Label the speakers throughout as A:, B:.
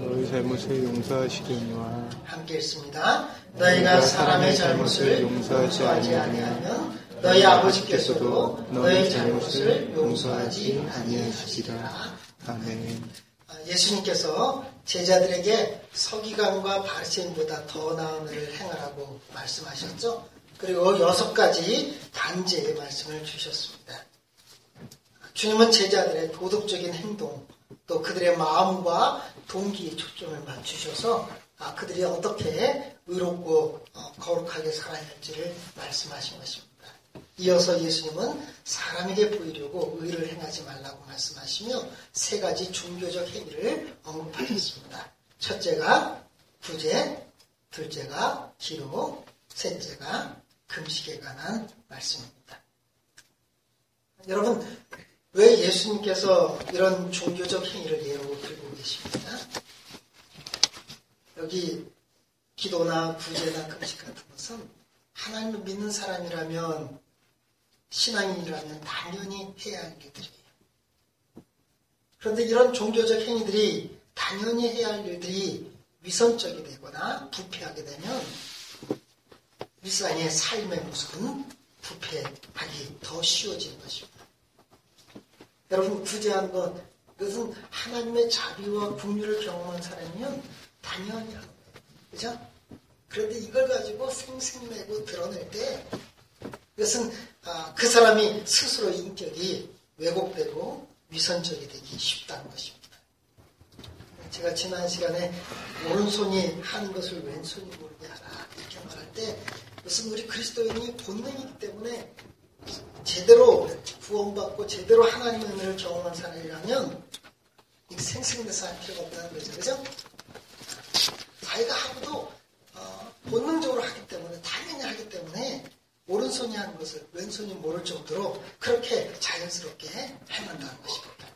A: 너희 잘못을 용서하시려니와
B: 함께 읽습니다. 너희가 사람의 잘못을 용서하지 아니하면 너희 아버지께서도 너희 잘못을 용서하지 아니하시리라.
A: 아멘.
B: 아, 예수님께서 제자들에게 서기관과 바리새인보다 더 나은 일을 행하라고 말씀하셨죠. 그리고 여섯 가지 단죄의 말씀을 주셨습니다. 주님은 제자들의 도덕적인 행동, 또 그들의 마음과 동기에 초점을 맞추셔서 아, 그들이 어떻게 의롭고 어, 거룩하게 살아야 할지를 말씀하신 것입니다. 이어서 예수님은 사람에게 보이려고 의를 행하지 말라고 말씀하시며 세 가지 종교적 행위를 언급하셨습니다. 첫째가 구제, 둘째가 기도, 셋째가 금식에 관한 말씀입니다. 여러분, 왜 예수님께서 이런 종교적 행위를 예로 들고 계십니까? 여기 기도나 구제나 금식 같은 것은 하나님을 믿는 사람이라면 신앙인이라면 당연히 해야 할 일들이에요. 그런데 이런 종교적 행위들이 당연히 해야 할 일들이 위선적이 되거나 부패하게 되면 일상의 삶의 모습은 부패하기 더 쉬워지는 것입니다. 여러분 구제하는 것 이것은 하나님의 자비와 국률을 경험한 사람이면 당연히 하는. 그죠? 그런데 이걸 가지고 생색내고 드러낼 때 이것은 아, 그 사람이 스스로 인격이 왜곡되고 위선적이 되기 쉽다는 것입니다. 제가 지난 시간에 오른손이 하는 것을 왼손이 모르게 하라 이렇게 말할 때 무슨 우리 그리스도인이 본능이기 때문에 제대로 구원받고 제대로 하나님의 은혜를 경험한 사람이라면 생생내서 할 필요가 없다는 거죠. 그죠? 자기가 하고도 어, 본능적으로 하기 때문에 당연히 하기 때문에 오른손이 하는 것을 왼손이 모를 정도로 그렇게 자연스럽게 행한다는 것입니다.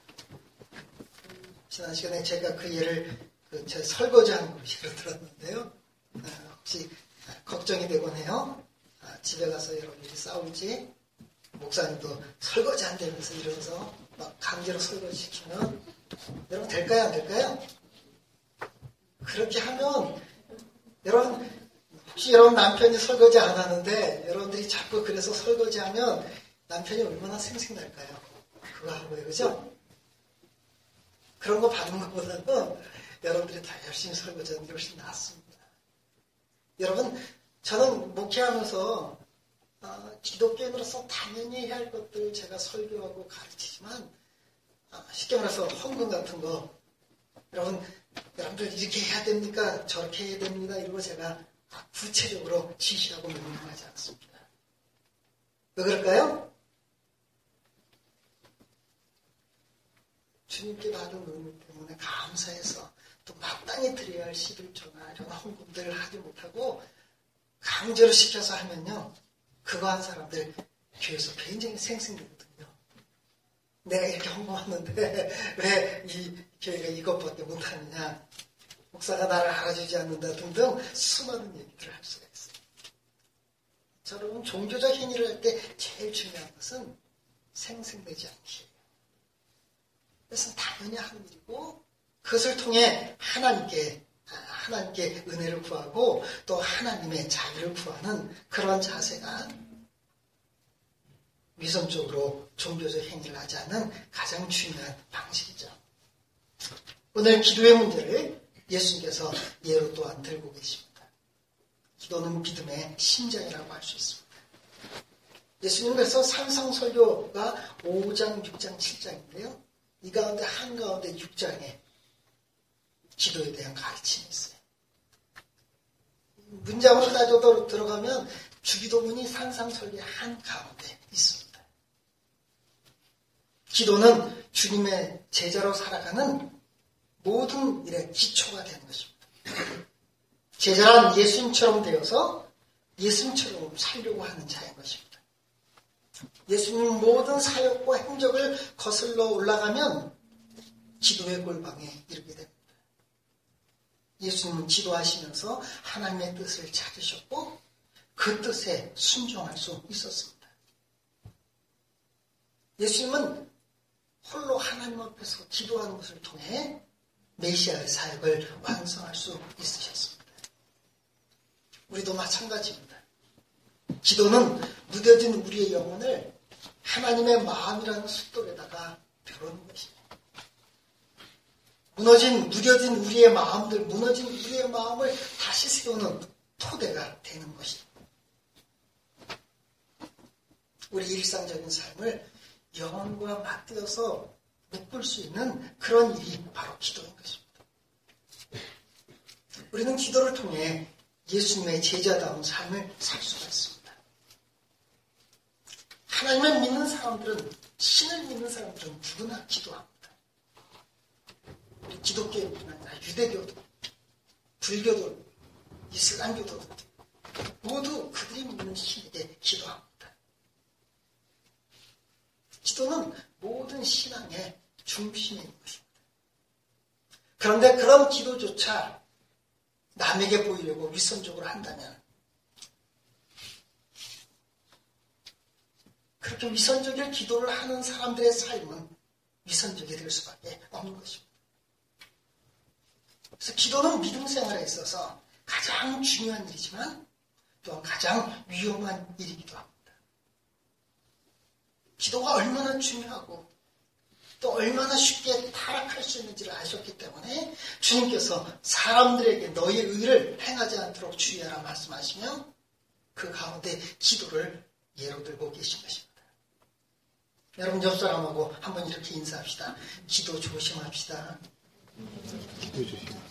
B: 지난 시간에 제가 그 예를 그 제 설거지하는 걸 예로 들었는데요. 어, 혹시 걱정이 되곤 해요. 아, 집에 가서 여러분들이 싸울지 목사님도 설거지 한다면서 이러면서 막 강제로 설거지 시키면 여러분 될까요 안 될까요? 그렇게 하면 여러분 혹시 여러분 남편이 설거지 안 하는데 여러분들이 자꾸 그래서 설거지하면 남편이 얼마나 생생날까요? 그거 하고요, 그죠? 그런 거 받는 것보다는 여러분들이 다 열심히 설거지하는 게 훨씬 낫습니다. 여러분, 저는 목회하면서 어, 기독교인으로서 당연히 해야 할 것들을 제가 설교하고 가르치지만 어, 쉽게 말해서 헌금 같은 거 여러분 여러분들 이렇게 해야 됩니까? 저렇게 해야 됩니다. 이러고 제가 구체적으로 지시하고 명령하지 않습니다. 왜 그럴까요? 주님께 받은 은혜 때문에 감사해서 또 마땅히 드려야 할 11조나 이런 헌금들을 하지 못하고 강제로 시켜서 하면요. 그거 한 사람들 교회에서 굉장히 생생되거든요. 내가 이렇게 헌금하는데 왜 이 교회가 이것밖에 못하느냐. 목사가 나를 알아주지 않는다 등등 수많은 얘기들을 할 수가 있어요. 자, 여러분 종교적 행위를 할 때 제일 중요한 것은 생생되지 않기예요. 그래서 당연히 하는 일이고 그것을 통해 하나님께 하나님께 은혜를 구하고 또 하나님의 자비를 구하는 그런 자세가 위선적으로 종교적 행위를 하지 않는 가장 중요한 방식이죠. 오늘 기도의 문제를 예수님께서 예로 또한 들고 계십니다. 기도는 믿음의 심장이라고 할 수 있습니다. 예수님께서 산상설교가 5장, 6장, 7장인데요. 이 가운데 한가운데 6장에 기도에 대한 가르침이 있어요. 문장으로 따져 들어가면 주기도문이 산상설교의 한가운데 있습니다. 기도는 주님의 제자로 살아가는 모든 일의 기초가 되는 것입니다. 제자란 예수님처럼 되어서 예수님처럼 살려고 하는 자인 것입니다. 예수님 모든 사역과 행적을 거슬러 올라가면 기도의 골방에 이르게 됩니다. 예수님은 기도하시면서 하나님의 뜻을 찾으셨고 그 뜻에 순종할 수 있었습니다. 예수님은 홀로 하나님 앞에서 기도하는 것을 통해 메시아의 사역을 완성할 수 있으셨습니다. 우리도 마찬가지입니다. 기도는 무뎌진 우리의 영혼을 하나님의 마음이라는 숫돌에다가 벼르는 것입니다. 무너진, 무뎌진 우리의 마음들, 무너진 우리의 마음을 다시 세우는 토대가 되는 것입니다. 우리 일상적인 삶을 영혼과 맞대어서 묶을 수 있는 그런 일이 바로 기도인 것입니다. 우리는 기도를 통해 예수님의 제자다운 삶을 살 수가 있습니다. 하나님을 믿는 사람들은, 신을 믿는 사람들은 누구나 기도합니다. 기독교뿐 아니라 유대교도, 불교도, 이슬람교도 모두 그들이 믿는 신에게 기도합니다. 기도는 모든 신앙의 있는 것입니다. 그런데 그런 기도조차 남에게 보이려고 위선적으로 한다면 그렇게 위선적인 기도를 하는 사람들의 삶은 위선적이 될 수밖에 없는 것입니다. 그래서 기도는 믿음 생활에 있어서 가장 중요한 일이지만 또한 가장 위험한 일이기도 합니다. 기도가 얼마나 중요하고 또 얼마나 쉽게 타락할 수 있는지를 아셨기 때문에 주님께서 사람들에게 너의 의를 행하지 않도록 주의하라 말씀하시면 그 가운데 기도를 예로 들고 계신 것입니다. 여러분 옆 사람하고 한번 이렇게 인사합시다. 기도 조심합시다.
A: 기도 조심합시다.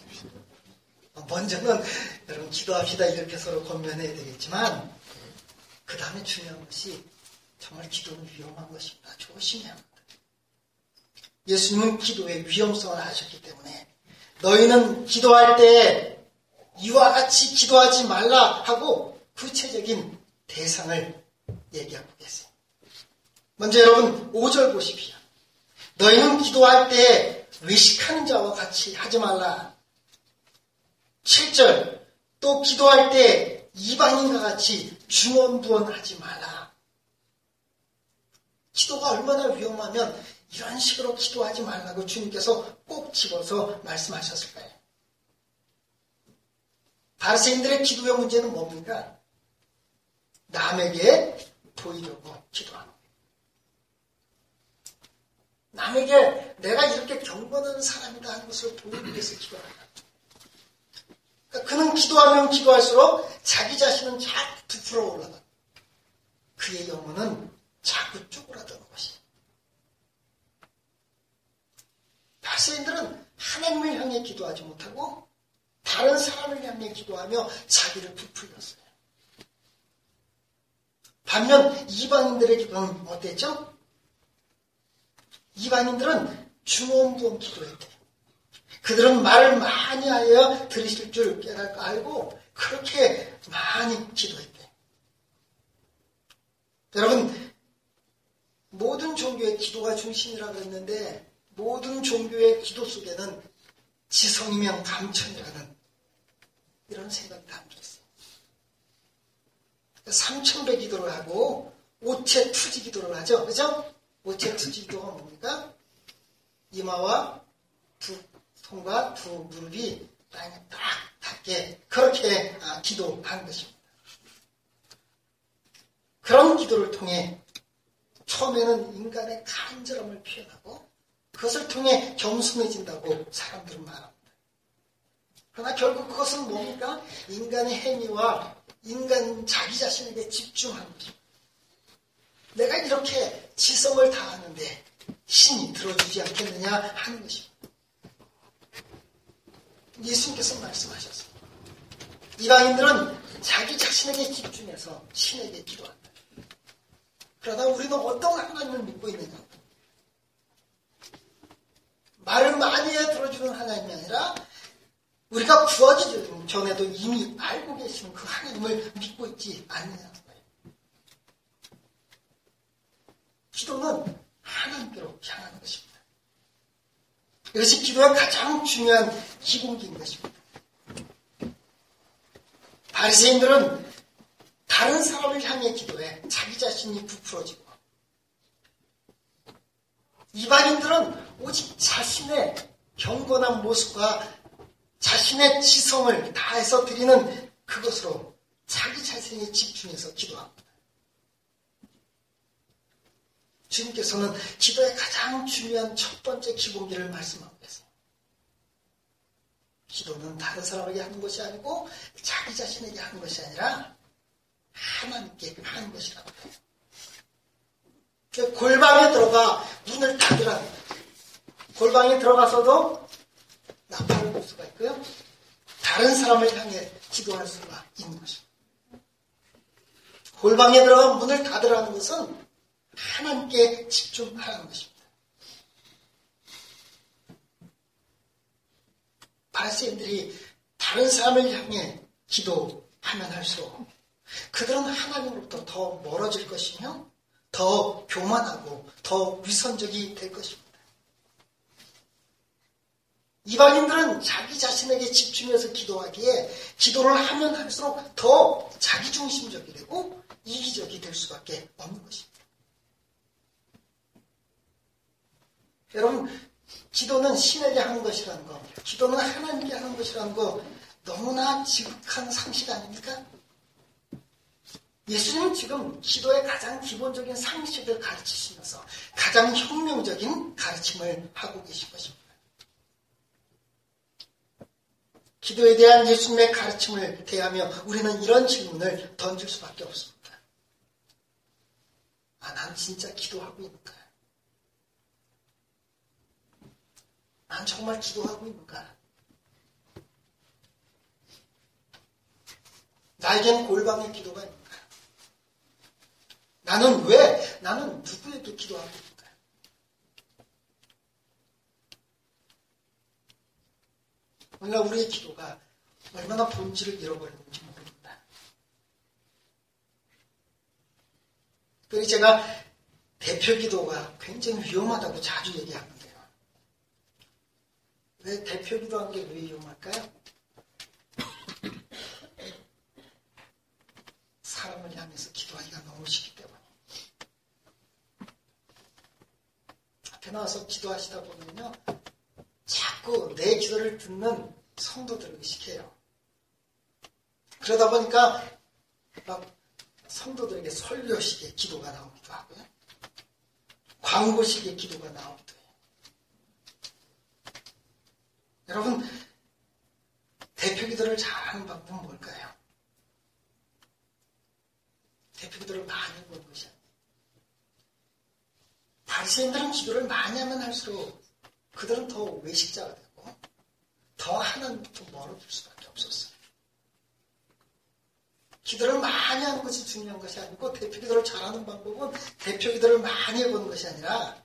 B: 먼저는 여러분 기도합시다 이렇게 서로 권면해야 되겠지만 그 다음에 중요한 것이 정말 기도는 위험한 것입니다. 조심해야 합니다. 예수님은 기도의 위험성을 아셨기 때문에 너희는 기도할 때 이와 같이 기도하지 말라 하고 구체적인 대상을 얘기하고 계세요. 먼저 여러분 5절 보십시오. 너희는 기도할 때 외식하는 자와 같이 하지 말라. 7절 또 기도할 때 이방인과 같이 중언부언하지 말라. 기도가 얼마나 위험하면 이런 식으로 기도하지 말라고 주님께서 꼭 집어서 말씀하셨을 까요 바리새인들의 기도의 문제는 뭡니까? 남에게 보이려고 기도하는. 남에게 내가 이렇게 경건한 사람이다 하는 것을 보이기 위해서 거예요. 그는 기도하면 기도할수록 자기 자신은 자꾸 부풀어 올라가. 그의 영혼은 자꾸 쪼그라드는 것이. 바리새인들은 하나님을 향해 기도하지 못하고 다른 사람을 향해 기도하며 자기를 부풀렸어요. 반면 이방인들의 기도는 어땠죠? 이방인들은 중원부원 기도했대요. 그들은 말을 많이 하여 들으실 줄 깨닫고 알고 그렇게 많이 기도했대요. 여러분, 모든 종교의 기도가 중심이라고 했는데 모든 종교의 기도 속에는 지성이면 감천이라는 이런 생각이 담겨 있어요. 3천배 기도를 하고 오체 투지 기도를 하죠. 그죠? 오체 투지 기도가 뭡니까? 이마와 두 손과 두 무릎이 땅에 딱 닿게 그렇게 아, 기도하는 것입니다. 그런 기도를 통해 처음에는 인간의 간절함을 표현하고 그것을 통해 겸손해진다고 사람들은 말합니다. 그러나 결국 그것은 뭡니까? 인간의 행위와 인간 자기 자신에게 집중하는 것입니다. 내가 이렇게 지성을 다하는데 신이 들어주지 않겠느냐 하는 것입니다. 예수님께서 말씀하셨어요. 이방인들은 자기 자신에게 집중해서 신에게 기도한다. 그러다 우리는 어떤 하나님을 믿고 있느냐? 말을 많이 해 들어주는 하나님이 아니라 우리가 구워지기 전에도 이미 알고 계시는 그 하나님을 믿고 있지 거예요. 기도는 하나님께로 향하는 것입니다. 이것이 기도의 가장 중요한 기본기인 것입니다. 바리새인들은 다른 사람을 향해 기도해 자기 자신이 부풀어지고 이방인들은 오직 자신의 경건한 모습과 자신의 지성을 다해서 드리는 그것으로 자기 자신에 집중해서 기도합니다. 주님께서는 기도의 가장 중요한 첫 번째 기본기를 말씀하고 계세요. 기도는 다른 사람에게 하는 것이 아니고 자기 자신에게 하는 것이 아니라 하나님께 하는 것이라고 해요. 골방에 들어가 문을 닫으라는 거예요. 골방에 들어가서도 나팔을 볼 수가 있고요. 다른 사람을 향해 기도할 수가 있는 것입니다. 골방에 들어가 문을 닫으라는 것은 하나님께 집중하라는 것입니다. 바리새인들이 다른 사람을 향해 기도하면 할수록 그들은 하나님으로부터 더 멀어질 것이며 더 교만하고 더 위선적이 될 것입니다. 이방인들은 자기 자신에게 집중해서 기도하기에 기도를 하면 할수록 더 자기중심적이 되고 이기적이 될 수밖에 없는 것입니다. 여러분, 기도는 신에게 하는 것이라는 거, 기도는 하나님께 하는 것이라는 거 너무나 지극한 상식 아닙니까? 예수님은 지금 기도의 가장 기본적인 상식을 가르치시면서 가장 혁명적인 가르침을 하고 계신 것입니다. 기도에 대한 예수님의 가르침을 대하며 우리는 이런 질문을 던질 수밖에 없습니다. 아, 난 진짜 기도하고 있는가? 난 정말 기도하고 있는가? 나에겐 골방의 기도가 있는가? 나는 왜, 나는 누구에게 기도하고 있는가? 오늘날 우리의 기도가 얼마나 본질을 잃어버렸는지 모릅니다. 그래서 제가 대표 기도가 굉장히 위험하다고 자주 얘기하는데요. 왜 대표 기도 한 게왜 위험할까요? 사람을 향해서 기도하기가 너무 쉽기 때문에. 앞에 나와서 기도하시다 보면요. 자꾸 내 기도를 듣는 성도들을 의식해요. 그러다 보니까 막 성도들에게 설교식의 기도가 나오기도 하고요. 광고식의 기도가 나오기도 해요. 여러분, 대표 기도를 잘하는 방법은 뭘까요? 대표 기도를 많이 보는 것이 아니에요. 바리새인들은 기도를 많이 하면 할수록 그들은 더 외식자가 되고 더 하나님부터 멀어질 수밖에 없었어요. 기도를 많이 하는 것이 중요한 것이 아니고 대표 기도를 잘하는 방법은 대표 기도를 많이 해보는 것이 아니라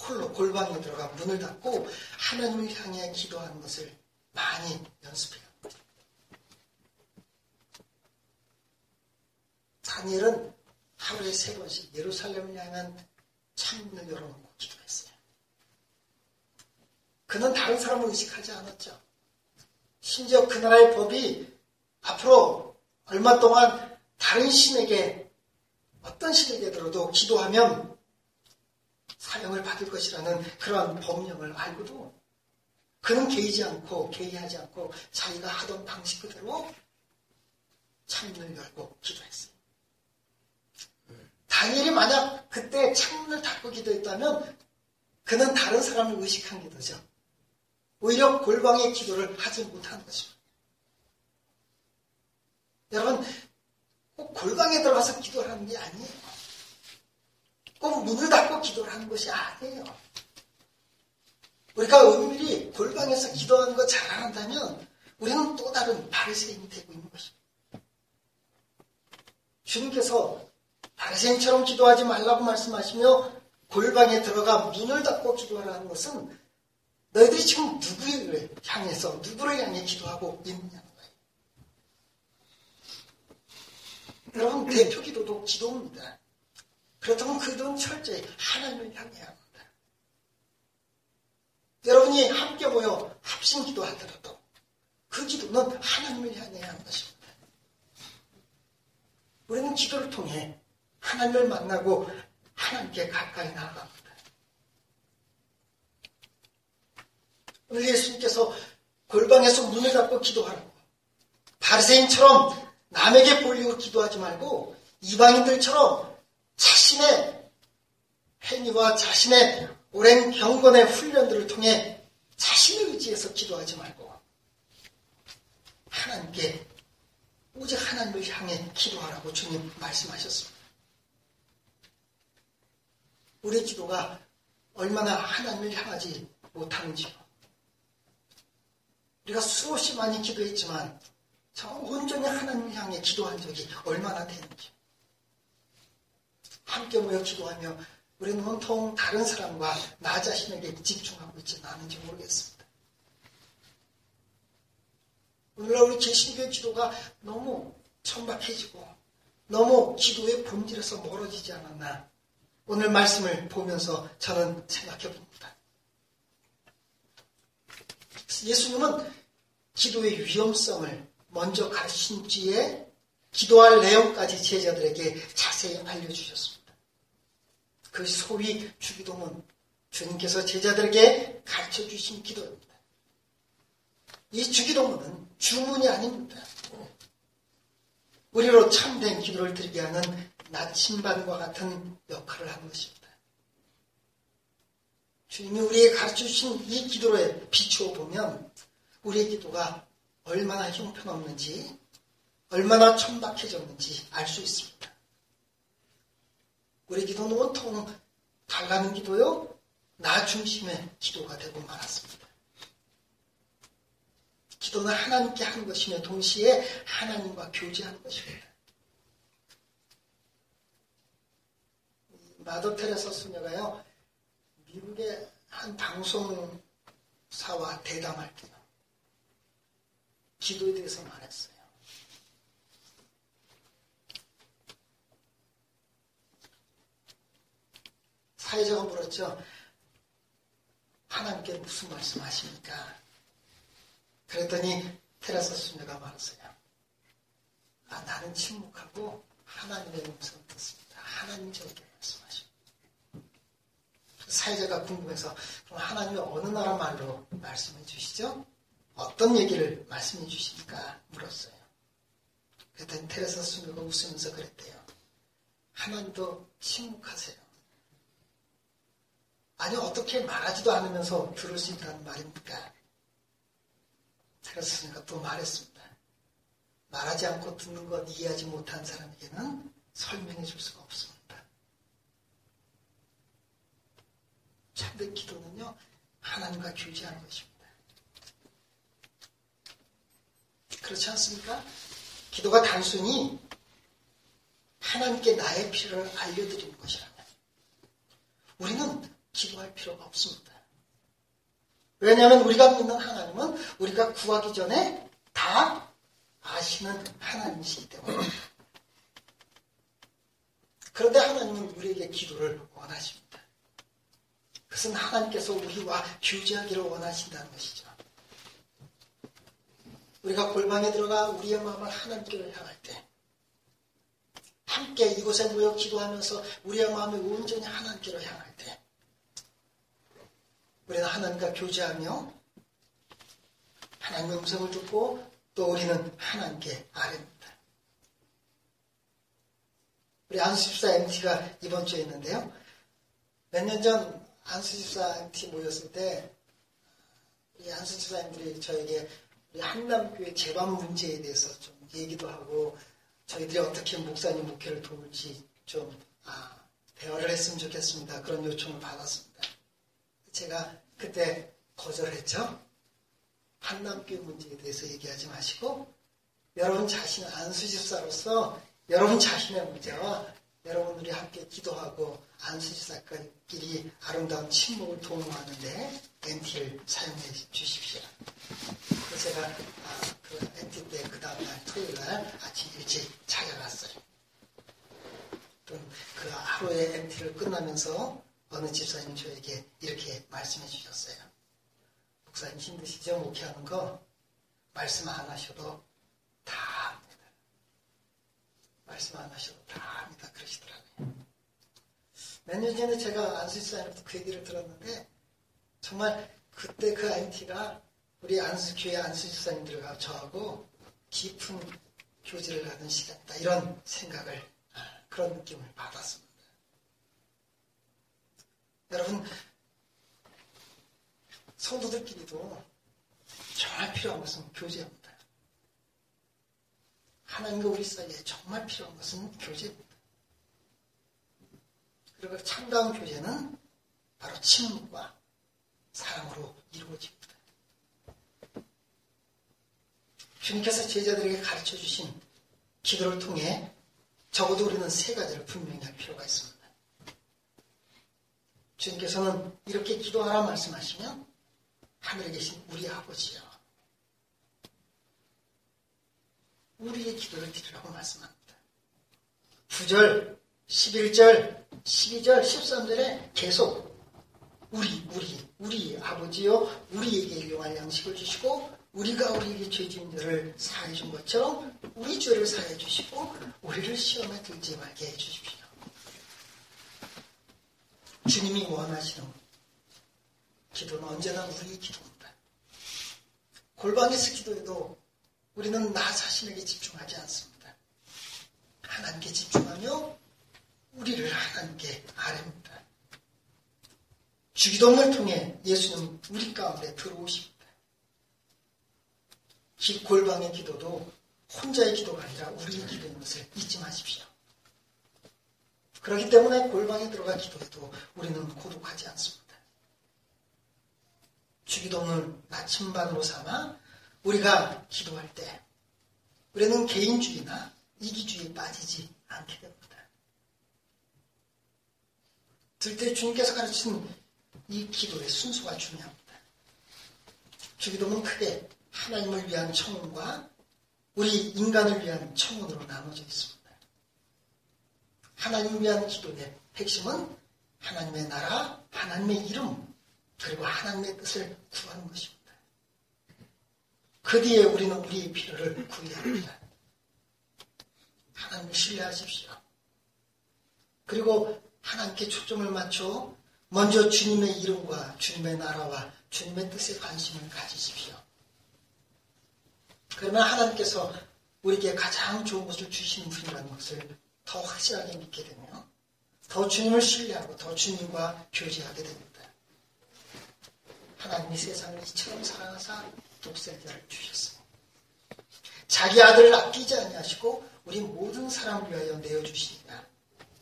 B: 홀로 골방에 들어가 문을 닫고 하나님을 향해 기도하는 것을 많이 연습해요. 다니엘은 하루에 세 번씩 예루살렘을 향한 창문을 열어놓고 기도했어요. 그는 다른 사람을 의식하지 않았죠. 심지어 그 나라의 법이 앞으로 얼마 동안 다른 신에게 어떤 신에게 들어도 기도하면 사형을 받을 것이라는 그러한 법령을 알고도 그는 개의지 않고 개의하지 않고 자기가 하던 방식 그대로 창문을 열고 기도했어요. 다니엘이 만약 그때 창문을 닫고 기도했다면 그는 다른 사람을 의식한 기도죠. 오히려 골방의 기도를 하지 못하는 것입니다. 여러분, 꼭 골방에 들어가서 기도를 하는 게 아니에요. 꼭 문을 닫고 기도를 하는 것이 아니에요. 우리가 은밀히 골방에서 기도하는 거 잘한다면 우리는 또 다른 바리새인이 되고 있는 것입니다. 주님께서 바리새인처럼 기도하지 말라고 말씀하시며 골방에 들어가 문을 닫고 기도하라는 것은 너희들이 지금 누구를 향해서 누구를 향해 기도하고 있느냐는 거예요. 여러분 대표 기도도 기도입니다. 그렇다면 그 기도는 철저히 하나님을 향해야 합니다. 여러분이 함께 모여 합심 기도하더라도 그 기도는 하나님을 향해야 하는 것입니다. 우리는 기도를 통해 하나님을 만나고 하나님께 가까이 나아갑니다. 오늘 예수님께서 골방에서 문을 닫고 기도하라고 바리새인처럼 남에게 보이고 기도하지 말고 이방인들처럼 자신의 행위와 자신의 오랜 경건의 훈련들을 통해 자신을 의지해서 기도하지 말고 하나님께 오직 하나님을 향해 기도하라고 주님 말씀하셨습니다. 우리 기도가 얼마나 하나님을 향하지 못하는지요. 우리가 수없이 많이 기도했지만 온전히 하나님을 향해 기도한 적이 얼마나 되는지. 함께 모여 기도하며 우리는 온통 다른 사람과 나 자신에게 집중하고 있지는 않은지 모르겠습니다. 오늘날 우리 개신교의 기도가 너무 천박해지고 너무 기도의 본질에서 멀어지지 않았나 오늘 말씀을 보면서 저는 생각해 봅니다. 예수님은 기도의 위험성을 먼저 가르친 뒤에 기도할 내용까지 제자들에게 자세히 알려주셨습니다. 그 소위 주기도문 주님께서 제자들에게 가르쳐 주신 기도입니다. 이 주기도문은 주문이 아닙니다. 우리로 참된 기도를 드리게 하는 나침반과 같은 역할을 하는 것입니다. 주님이 우리에게 가르쳐 주신 이 기도에 비추어 보면 우리의 기도가 얼마나 형편없는지, 얼마나 천박해졌는지 알 수 있습니다. 우리 기도는 온통 달라는 기도요, 나 중심의 기도가 되고 말았습니다. 기도는 하나님께 하는 것이며 동시에 하나님과 교제하는 것입니다. 마더 테레사 수녀가요, 미국의 한 방송사와 대담할 때요, 기도에 대해서 말했어요. 사회자가 물었죠. 하나님께 무슨 말씀 하십니까? 그랬더니 테라사 수녀가 말했어요. 아, 나는 침묵하고 하나님의 음성을 듣습니다. 하나님 저에게 말씀하시고. 사회자가 궁금해서 그럼 하나님이 어느 나라 말로 말씀해 주시죠? 어떤 얘기를 말씀해 주십니까? 물었어요. 그랬더니 테레사 수녀가 웃으면서 그랬대요. 하나님도 침묵하세요. 아니 어떻게 말하지도 않으면서 들을 수 있다는 말입니까? 수녀가 또 말했습니다. 말하지 않고 듣는 것 이해하지 못한 사람에게는 설명해 줄 수가 없습니다. 참된 기도는요, 하나님과 교제하는 것입니다. 그렇지 않습니까? 기도가 단순히 하나님께 나의 필요를 알려드리는 것이라면 우리는 기도할 필요가 없습니다. 왜냐하면 우리가 믿는 하나님은 우리가 구하기 전에 다 아시는 하나님이시기 때문에 그런데 하나님은 우리에게 기도를 원하십니다. 그것은 하나님께서 우리와 교제하기를 원하신다는 것이죠. 우리가 골방에 들어가 우리의 마음을 하나님께로 향할 때 함께 이곳에 모여 기도하면서 우리의 마음을 온전히 하나님께로 향할 때 우리는 하나님과 교제하며 하나님의 음성을 듣고 또 우리는 하나님께 아뢰입니다. 우리 안수집사 MT가 이번 주에 있는데요. 몇 년 전 안수집사 MT 모였을 때이 안수집사님들이 저에게 우리 한남교회 재반 문제에 대해서 좀 얘기도 하고 저희들이 어떻게 목사님 목회를 도울지 좀 아, 대화를 했으면 좋겠습니다. 그런 요청을 받았습니다. 제가 그때 거절했죠. 한남교 문제에 대해서 얘기하지 마시고 여러분 자신 안수집사로서 여러분 자신의 문제와 여러분들이 함께 기도하고 안수집사끼리 아름다운 침묵을 동호하는데 NT를 사용해 주십시오. 그래서 제가 아, 그 NT 때그 다음날 토요일 날 아침 일찍 찾아갔어요. 그 하루의 NT를 끝나면서 어느 집사님 저에게 이렇게 말씀해 주셨어요. 목사님 힘드시죠? 목회하는 거 말씀 안 하셔도 다 합니다. 말씀 안 하셔도 다 합니다. 그러시더라고요. 몇 년 전에 제가 안수집사님부터 그 얘기를 들었는데 정말 그때 그 IT가 우리 안수교회 안수집사님들과 저하고 깊은 교제를 하는 시간이다. 이런 생각을 아, 그런 느낌을 받았습니다. 여러분 성도들끼리도 정말 필요한 것은 교제입니다. 하나님과 우리 사이에 정말 필요한 것은 교제입니다. 그리고 참다운 교제는 바로 침묵과 사랑으로 이루어집니다. 주님께서 제자들에게 가르쳐 주신 기도를 통해 적어도 우리는 세 가지를 분명히 할 필요가 있습니다. 주님께서는 이렇게 기도하라 말씀하시면 하늘에 계신 우리 아버지요. 우리의 기도를 드리라고 말씀합니다. 9절, 11절, 12절, 13절에 계속 우리, 우리, 우리 아버지요. 우리에게 일용할 양식을 주시고 우리가 우리에게 죄진들을 사해 준 것처럼 우리 죄를 사해 주시고 우리를 시험에 들지 말게 해 주십시오. 주님이 원하시는 기도는 언제나 우리의 기도입니다. 골방에서 기도해도 우리는 나 자신에게 집중하지 않습니다. 하나님께 집중하며 우리를 하나님께 아뢰입니다. 주기도문을 통해 예수님 우리 가운데 들어오십니다. 골방의 기도도 혼자의 기도가 아니라 우리의 기도인 것을 잊지 마십시오. 그렇기 때문에 골방에 들어가 기도해도 우리는 고독하지 않습니다. 주기도문을 나침반으로 삼아 우리가 기도할 때 우리는 개인주의나 이기주의에 빠지지 않게 됩니다. 들때 주님께서 가르친 이 기도의 순서가 중요합니다. 주기도문 크게 하나님을 위한 청원과 우리 인간을 위한 청원으로 나눠져 있습니다. 하나님을 위한 기도의 핵심은 하나님의 나라, 하나님의 이름, 그리고 하나님의 뜻을 구하는 것입니다. 그 뒤에 우리는 우리의 필요를 구해야 합니다. 하나님을 신뢰하십시오. 그리고 하나님께 초점을 맞춰 먼저 주님의 이름과 주님의 나라와 주님의 뜻에 관심을 가지십시오. 그러면 하나님께서 우리에게 가장 좋은 것을 주시는 분이라는 것을 더 확실하게 믿게 되며 더 주님을 신뢰하고 더 주님과 교제하게 됩니다. 하나님이 세상을 이처럼 사랑하사 독생자를 주셨습니다. 자기 아들을 아끼지 아니하시고 우리 모든 사람을 위하여 내어주시니까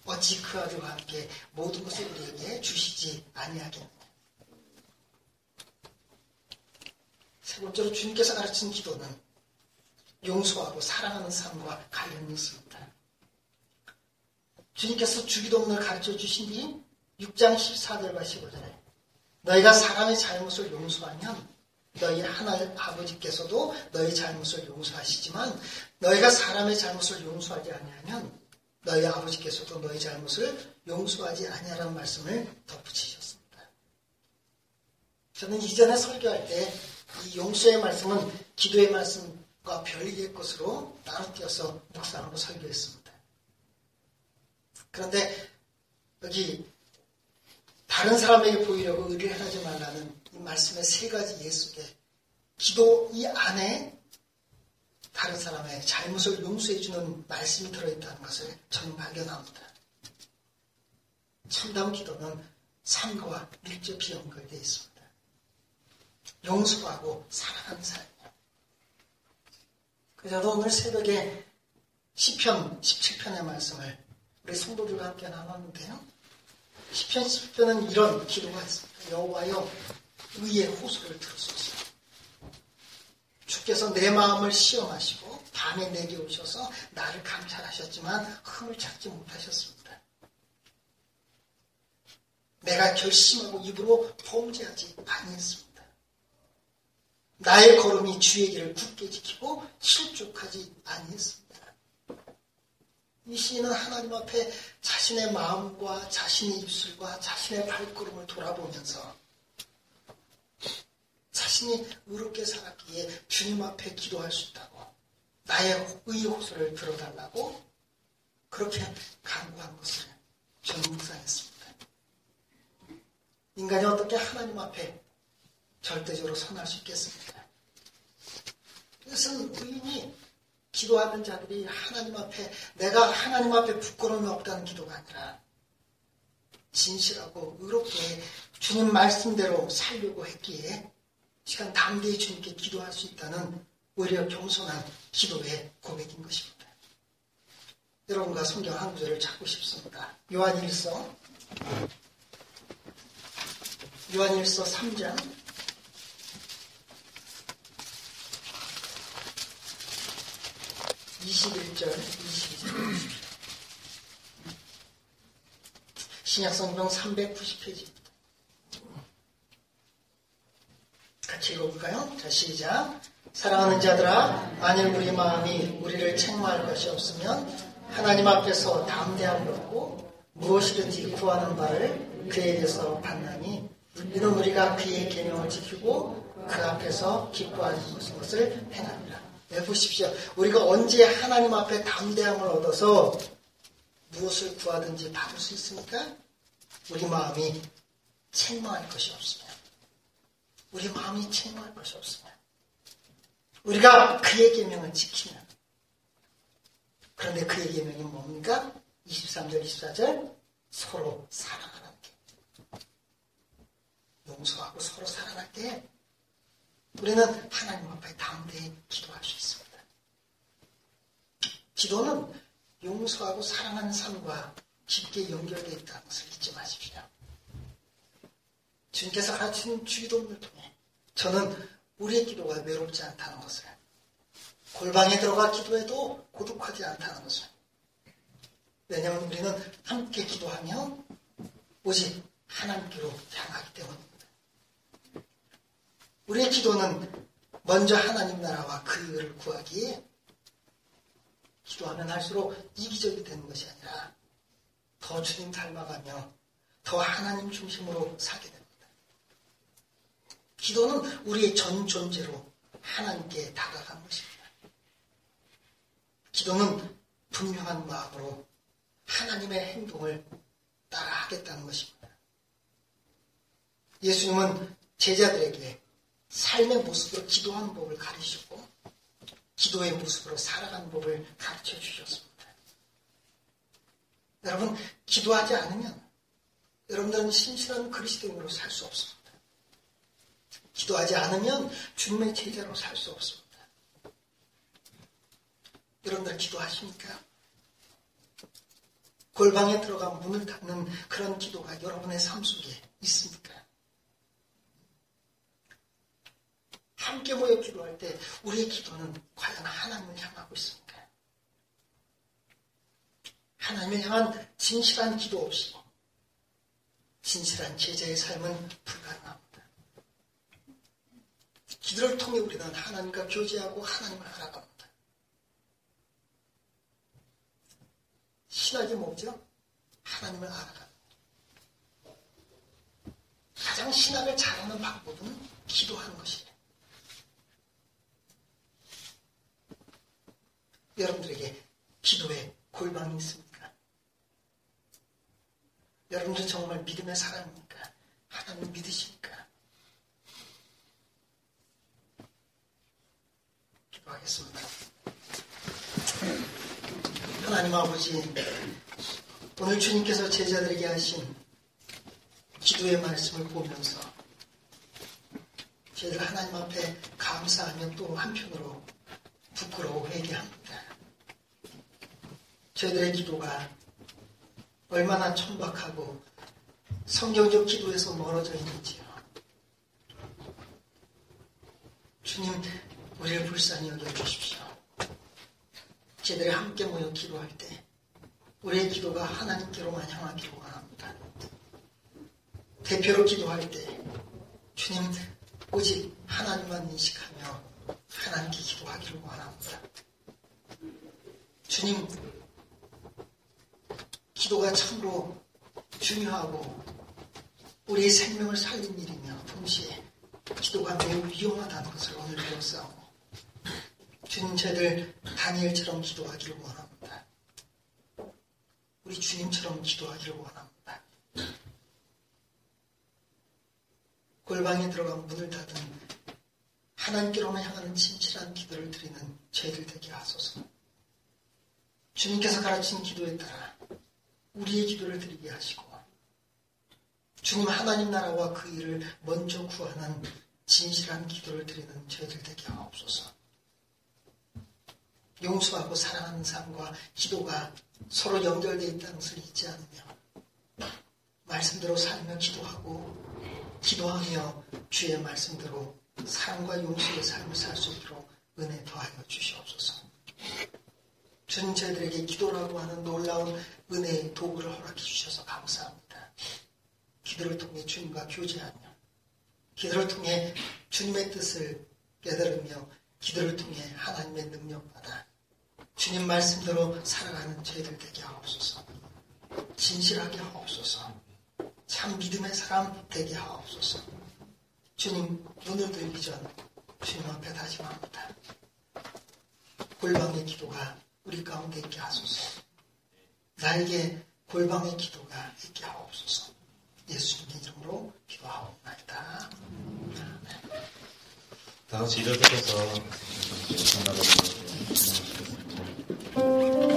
B: 어찌 그 아들과 함께 모든 것을 우리에게 주시지 아니하겠느냐. 세 번째로 주님께서 가르친 기도는 용서하고 사랑하는 삶과 관련이 있습니다. 주님께서 주기도문을 가르쳐 주신 뒤 6장 14절과 15절에 너희가 사람의 잘못을 용서하면 너희 하나님 아버지께서도 너희 잘못을 용서하시지만 너희가 사람의 잘못을 용서하지 아니하면 너희 아버지께서도 너희 잘못을 용서하지 아니하라는 말씀을 덧붙이셨습니다. 저는 이전에 설교할 때 이 용서의 말씀은 기도의 말씀과 별개의 것으로 나눠 띄어서 묵상하고 설교했습니다. 그런데 여기 다른 사람에게 보이려고 의뢰를 하지 말라는 이 말씀의 세 가지 예수의 기도 이 안에 다른 사람의 잘못을 용서해주는 말씀이 들어있다는 것을 저는 발견합니다. 참담 기도는 삶과 밀접히 연결되어 있습니다. 용서하고 사랑하는 삶이요. 그래서 오늘 새벽에 10편, 17편의 말씀을 우리 성도들과 함께 나눴는데요. 시편 10편은 이런 기도가 있습니다. 여호와여 의의 호소를 들으소서. 주께서 내 마음을 시험하시고 밤에 내게 오셔서 나를 감찰하셨지만 흠을 찾지 못하셨습니다. 내가 결심하고 입으로 범죄하지 아니했습니다. 나의 걸음이 주의 길을 굳게 지키고 실족하지 아니했습니다. 이 시인은 하나님 앞에 자신의 마음과 자신의 입술과 자신의 발걸음을 돌아보면서 자신이 의롭게 살았기에 주님 앞에 기도할 수 있다고 나의 의의 호소를 들어달라고 그렇게 간구한 것을 저는 묵상했습니다. 인간이 어떻게 하나님 앞에 절대적으로 선할 수 있겠습니까? 이것은 의인이 기도하는 자들이 하나님 앞에 내가 하나님 앞에 부끄러움이 없다는 기도가 아니라 진실하고 의롭게 주님 말씀대로 살려고 했기에 시간 담대히 주님께 기도할 수 있다는 오히려 겸손한 기도의 고백인 것입니다. 여러분과 성경 한 구절을 찾고 싶습니다. 요한일서 요한일서 3장 21절, 22절. 신약성경 390페이지입니다. 같이 읽어볼까요? 자, 시작. 사랑하는 자들아, 만일 우리 마음이 우리를 책망할 것이 없으면 하나님 앞에서 담대함을 얻고 무엇이든지 구하는 바를 그에게서 받나니 이는 우리가 그의 계명을 지키고 그 앞에서 기뻐하는 것을 행합니다. 네, 보십시오. 우리가 언제 하나님 앞에 담대함을 얻어서 무엇을 구하든지 받을 수 있습니까? 우리 마음이 책망할 것이 없으면. 우리 마음이 책망할 것이 없으면. 우리가 그의 계명을 지키면. 그런데 그의 계명이 뭡니까? 23절, 24절 서로 사랑하는 게. 용서하고 서로 사랑할 때 우리는 하나님 앞에 담대히 기도할 수 있습니다. 기도는 용서하고 사랑하는 삶과 깊게 연결되어 있다는 것을 잊지 마십시오. 주님께서 가르치는 주기도문을 통해 저는 우리의 기도가 외롭지 않다는 것을 골방에 들어가 기도해도 고독하지 않다는 것을 왜냐하면 우리는 함께 기도하며 오직 하나님께로 향하기 때문입니다. 우리의 기도는 먼저 하나님 나라와 그 의를 구하기에 기도하면 할수록 이기적이 되는 것이 아니라 더 주님 닮아가며 더 하나님 중심으로 살게 됩니다. 기도는 우리의 전 존재로 하나님께 다가간 것입니다. 기도는 분명한 마음으로 하나님의 행동을 따라하겠다는 것입니다. 예수님은 제자들에게 삶의 모습으로 기도하는 법을 가르치고 기도의 모습으로 살아가는 법을 가르쳐 주셨습니다. 여러분, 기도하지 않으면 여러분들은 신실한 그리스도인으로 살 수 없습니다. 기도하지 않으면 주님의 제자로 살 수 없습니다. 여러분들 기도하십니까? 골방에 들어가 문을 닫는 그런 기도가 여러분의 삶 속에 있습니까? 함께 모여 기도할 때 우리의 기도는 과연 하나님을 향하고 있습니까? 하나님을 향한 진실한 기도 없이 진실한 제자의 삶은 불가능합니다. 기도를 통해 우리는 하나님과 교제하고 하나님을 알아갑니다. 신학이 뭐죠? 하나님을 알아갑니다. 가장 신학을 잘하는 방법은 기도하는 것이에요. 여러분들에게 기도의 골방이 있습니까? 여러분들 정말 믿음의 사람입니까? 하나님 믿으십니까? 기도하겠습니다. 하나님 아버지, 오늘 주님께서 제자들에게 하신 기도의 말씀을 보면서 저희들 하나님 앞에 감사하며 또 한편으로 부끄러워 회개합니다. 저희들의 기도가 얼마나 천박하고 성경적 기도에서 멀어져 있는지요? 주님, 우리를 불쌍히 여겨주십시오. 제들이 함께 모여 기도할 때 우리의 기도가 하나님께로만 향하기를 원합니다. 대표로 기도할 때 주님 오직 하나님만 인식하며 하나님께 기도하기를 원합니다. 주님 기도가 참으로 중요하고 우리의 생명을 살린 일이며 동시에 기도가 매우 위험하다는 것을 오늘 배웠사오고 주님 저희들 다니엘처럼 기도하기를 원합니다. 우리 주님처럼 기도하기를 원합니다. 골방에 들어가 문을 닫은 하나님께로만 향하는 진실한 기도를 드리는 저희들 되게 하소서. 주님께서 가르친 기도에 따라 우리의 기도를 드리게 하시고 주님 하나님 나라와 그 일을 먼저 구하는 진실한 기도를 드리는 저희들 되게 하옵소서. 용서하고 사랑하는 삶과 기도가 서로 연결되어 있다는 것을 잊지 않으며 말씀대로 살며 기도하고 기도하며 주의 말씀대로 사랑과 용서의 삶을 살 수 있도록 은혜 더하여 주시옵소서. 주님 저희들에게 기도라고 하는 놀라운 은혜의 도구를 허락해 주셔서 감사합니다. 기도를 통해 주님과 교제하며 기도를 통해 주님의 뜻을 깨달으며 기도를 통해 하나님의 능력받아 주님 말씀대로 살아가는 저희들 되게 하옵소서. 진실하게 하옵소서. 참 믿음의 사람 되게 하옵소서. 주님 눈을 들기 전 주님 앞에 다짐합니다. 골방의 기도가 우리 가운데 있게 하소서. 나에게 골방의 기도가 있게 하옵소서. 예수님의 이름으로 기도하옵나이다.
C: 다음 시일어서 전화가